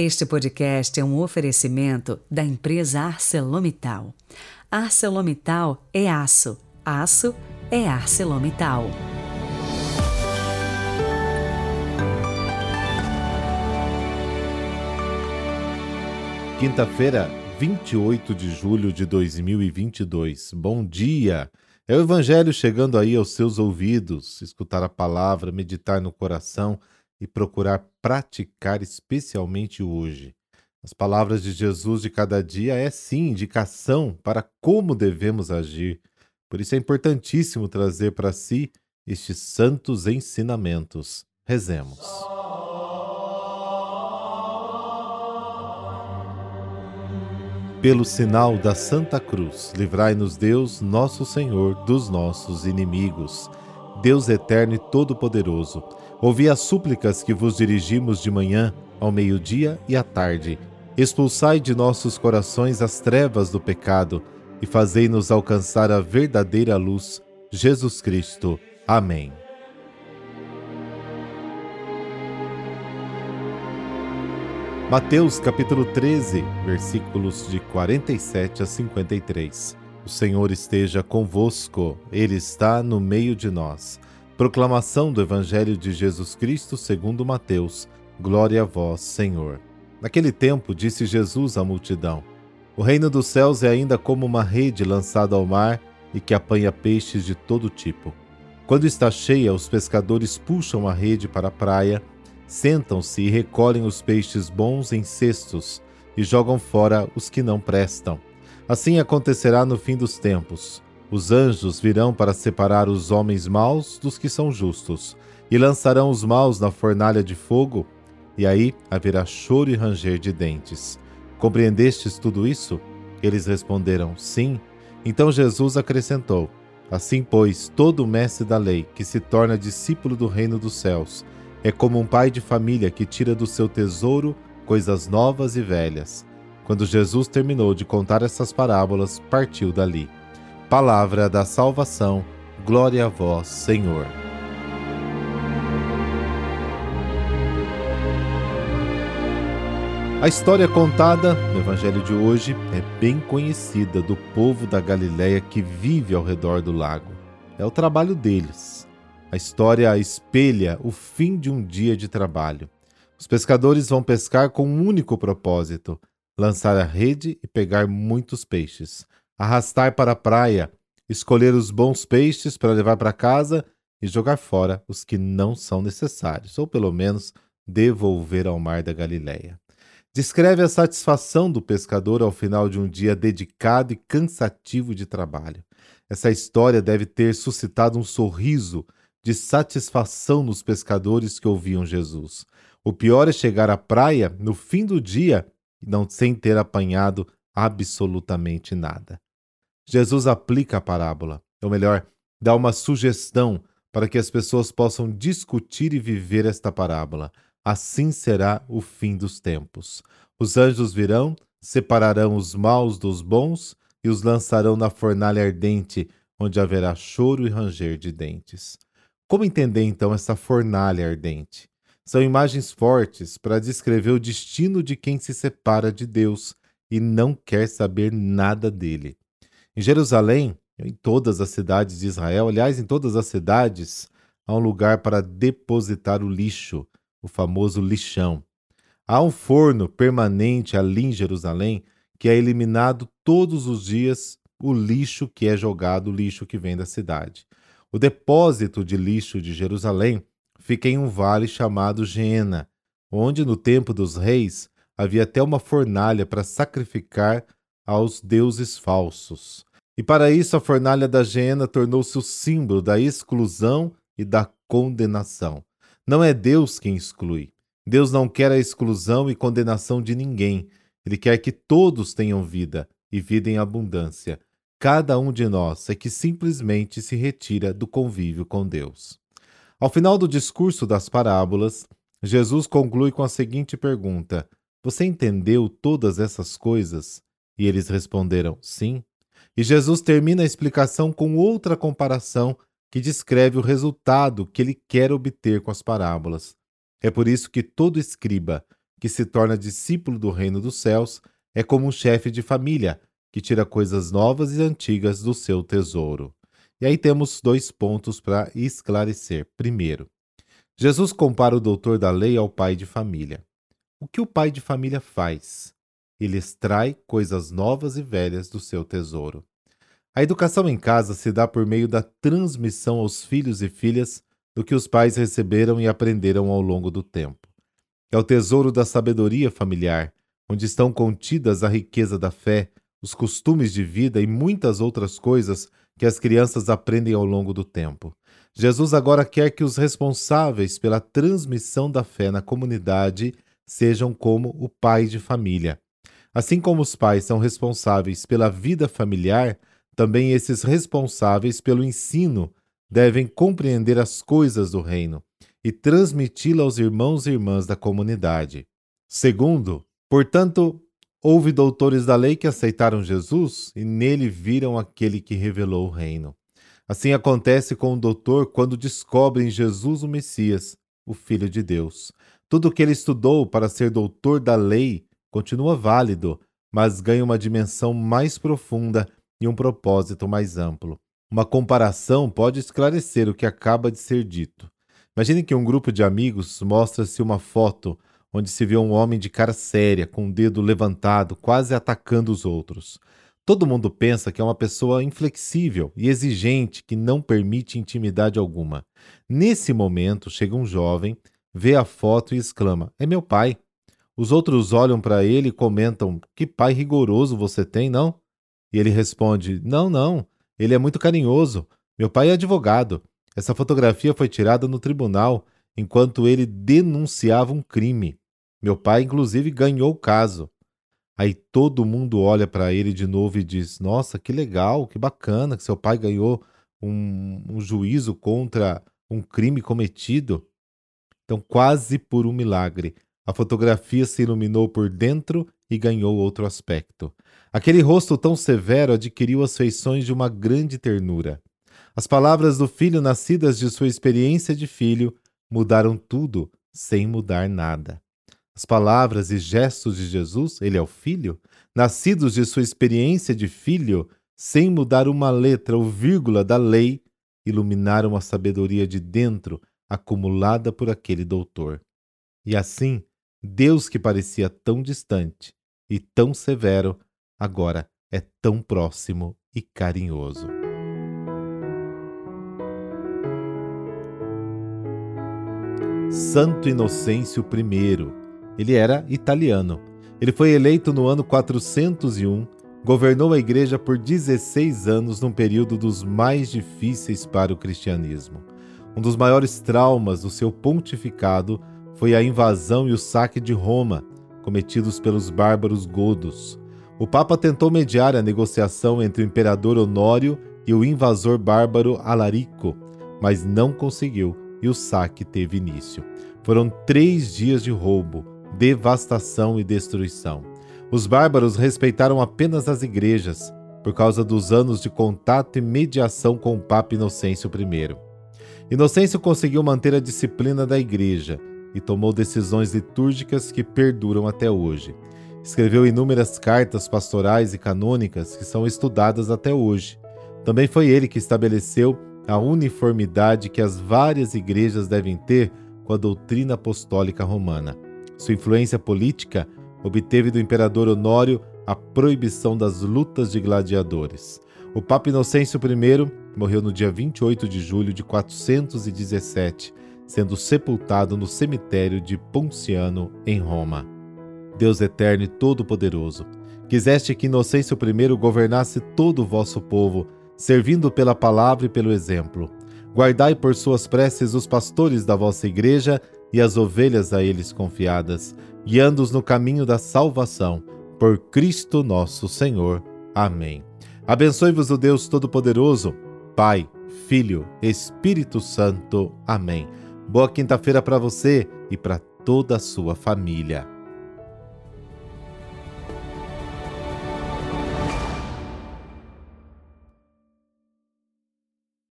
Este podcast é um oferecimento da empresa ArcelorMittal. ArcelorMittal é aço, aço é ArcelorMittal. Quinta-feira, 28 de julho de 2022. Bom dia! É o Evangelho chegando aí aos seus ouvidos, escutar a palavra, meditar no coração e procurar praticar especialmente hoje. As palavras de Jesus de cada dia é sim indicação para como devemos agir. Por isso é importantíssimo trazer para si estes santos ensinamentos. Rezemos. Pelo sinal da Santa Cruz, livrai-nos Deus, nosso Senhor, dos nossos inimigos. Deus eterno e todo-poderoso, ouvi as súplicas que vos dirigimos de manhã, ao meio-dia e à tarde. Expulsai de nossos corações as trevas do pecado e fazei-nos alcançar a verdadeira luz, Jesus Cristo. Amém. Mateus capítulo 13, versículos de 47 a 53. O Senhor esteja convosco, Ele está no meio de nós. Proclamação do Evangelho de Jesus Cristo segundo Mateus. Glória a vós, Senhor. Naquele tempo disse Jesus à multidão: O reino dos céus é ainda como uma rede lançada ao mar e que apanha peixes de todo tipo. Quando está cheia, os pescadores puxam a rede para a praia sentam-se e recolhem os peixes bons em cestos e jogam fora os que não prestam. Assim acontecerá no fim dos tempos. Os anjos virão para separar os homens maus dos que são justos, e lançarão os maus na fornalha de fogo, e aí haverá choro e ranger de dentes. Compreendestes tudo isso? Eles responderam: Sim. Então Jesus acrescentou: Assim, pois, todo mestre da lei que se torna discípulo do reino dos céus é como um pai de família que tira do seu tesouro coisas novas e velhas. Quando Jesus terminou de contar essas parábolas, partiu dali. Palavra da salvação, glória a vós, Senhor. A história contada no Evangelho de hoje é bem conhecida do povo da Galiléia que vive ao redor do lago. É o trabalho deles. A história espelha o fim de um dia de trabalho. Os pescadores vão pescar com um único propósito: lançar a rede e pegar muitos peixes, arrastar para a praia, escolher os bons peixes para levar para casa e jogar fora os que não são necessários, ou pelo menos devolver ao mar da Galileia. Descreve a satisfação do pescador ao final de um dia dedicado e cansativo de trabalho. Essa história deve ter suscitado um sorriso de satisfação nos pescadores que ouviam Jesus. O pior é chegar à praia no fim do dia não sem ter apanhado absolutamente nada. Jesus aplica a parábola, ou melhor, dá uma sugestão para que as pessoas possam discutir e viver esta parábola. Assim será o fim dos tempos. Os anjos virão, separarão os maus dos bons e os lançarão na fornalha ardente, onde haverá choro e ranger de dentes. Como entender então essa fornalha ardente? São imagens fortes para descrever o destino de quem se separa de Deus e não quer saber nada dele. Em Jerusalém, em todas as cidades de Israel, aliás, em todas as cidades, há um lugar para depositar o lixo, o famoso lixão. Há um forno permanente ali em Jerusalém que é eliminado todos os dias o lixo que é jogado, o lixo que vem da cidade. O depósito de lixo de Jerusalém fica em um vale chamado Gena, onde no tempo dos reis havia até uma fornalha para sacrificar aos deuses falsos. E para isso a fornalha da Gena tornou-se o símbolo da exclusão e da condenação. Não é Deus quem exclui. Deus não quer a exclusão e condenação de ninguém. Ele quer que todos tenham vida e vida em abundância. Cada um de nós é que simplesmente se retira do convívio com Deus. Ao final do discurso das parábolas, Jesus conclui com a seguinte pergunta: Você entendeu todas essas coisas? E eles responderam: Sim. E Jesus termina a explicação com outra comparação que descreve o resultado que ele quer obter com as parábolas. É por isso que todo escriba, que se torna discípulo do reino dos céus é como um chefe de família que tira coisas novas e antigas do seu tesouro. E aí temos dois pontos para esclarecer. Primeiro, Jesus compara o doutor da lei ao pai de família. O que o pai de família faz? Ele extrai coisas novas e velhas do seu tesouro. A educação em casa se dá por meio da transmissão aos filhos e filhas do que os pais receberam e aprenderam ao longo do tempo. É o tesouro da sabedoria familiar, onde estão contidas a riqueza da fé, os costumes de vida e muitas outras coisas que as crianças aprendem ao longo do tempo. Jesus agora quer que os responsáveis pela transmissão da fé na comunidade sejam como o pai de família. Assim como os pais são responsáveis pela vida familiar, também esses responsáveis pelo ensino devem compreender as coisas do reino e transmiti-la aos irmãos e irmãs da comunidade. Segundo, portanto, houve doutores da lei que aceitaram Jesus e nele viram aquele que revelou o reino. Assim acontece com o doutor quando descobre em Jesus o Messias, o Filho de Deus. Tudo o que ele estudou para ser doutor da lei continua válido, mas ganha uma dimensão mais profunda e um propósito mais amplo. Uma comparação pode esclarecer o que acaba de ser dito. Imagine que um grupo de amigos mostra-se uma foto onde se vê um homem de cara séria, com o dedo levantado, quase atacando os outros. Todo mundo pensa que é uma pessoa inflexível e exigente que não permite intimidade alguma. Nesse momento, chega um jovem, vê a foto e exclama: É meu pai. Os outros olham para ele e comentam: Que pai rigoroso você tem, não? E ele responde: Não, não, ele é muito carinhoso. Meu pai é advogado. Essa fotografia foi tirada no tribunal enquanto ele denunciava um crime. Meu pai, inclusive, ganhou o caso. Aí todo mundo olha para ele de novo e diz: Nossa, que legal, que bacana que seu pai ganhou um, um juízo contra um crime cometido. Então, quase por um milagre, a fotografia se iluminou por dentro e ganhou outro aspecto. Aquele rosto tão severo adquiriu as feições de uma grande ternura. As palavras do filho, nascidas de sua experiência de filho, mudaram tudo sem mudar nada. As palavras e gestos de Jesus, ele é o Filho, nascidos de sua experiência de filho, sem mudar uma letra ou vírgula da lei, iluminaram a sabedoria de dentro acumulada por aquele doutor. E assim, Deus que parecia tão distante e tão severo, agora é tão próximo e carinhoso. Santo Inocêncio I ele era italiano. Ele foi eleito no ano 401, governou a igreja por 16 anos num período dos mais difíceis para o cristianismo. Um dos maiores traumas do seu pontificado foi a invasão e o saque de Roma, cometidos pelos bárbaros godos. O Papa tentou mediar a negociação entre o imperador Honório e o invasor bárbaro Alarico, mas não conseguiu e o saque teve início. Foram três dias de roubo, devastação e destruição. Os bárbaros respeitaram apenas as igrejas, por causa dos anos de contato e mediação com o Papa Inocêncio I. Inocêncio conseguiu manter a disciplina da igreja e tomou decisões litúrgicas que perduram até hoje. Escreveu inúmeras cartas pastorais e canônicas que são estudadas até hoje. Também foi ele que estabeleceu a uniformidade que as várias igrejas devem ter com a doutrina apostólica romana. Sua influência política obteve do imperador Honório a proibição das lutas de gladiadores. O Papa Inocêncio I morreu no dia 28 de julho de 417, sendo sepultado no cemitério de Ponciano, em Roma. Deus eterno e todo-poderoso, quiseste que Inocêncio I governasse todo o vosso povo, servindo pela palavra e pelo exemplo. Guardai por suas preces os pastores da vossa igreja e as ovelhas a eles confiadas, guiando-os no caminho da salvação, por Cristo nosso Senhor. Amém. Abençoe-vos o Deus Todo-Poderoso, Pai, Filho, Espírito Santo. Amém. Boa quinta-feira para você e para toda a sua família.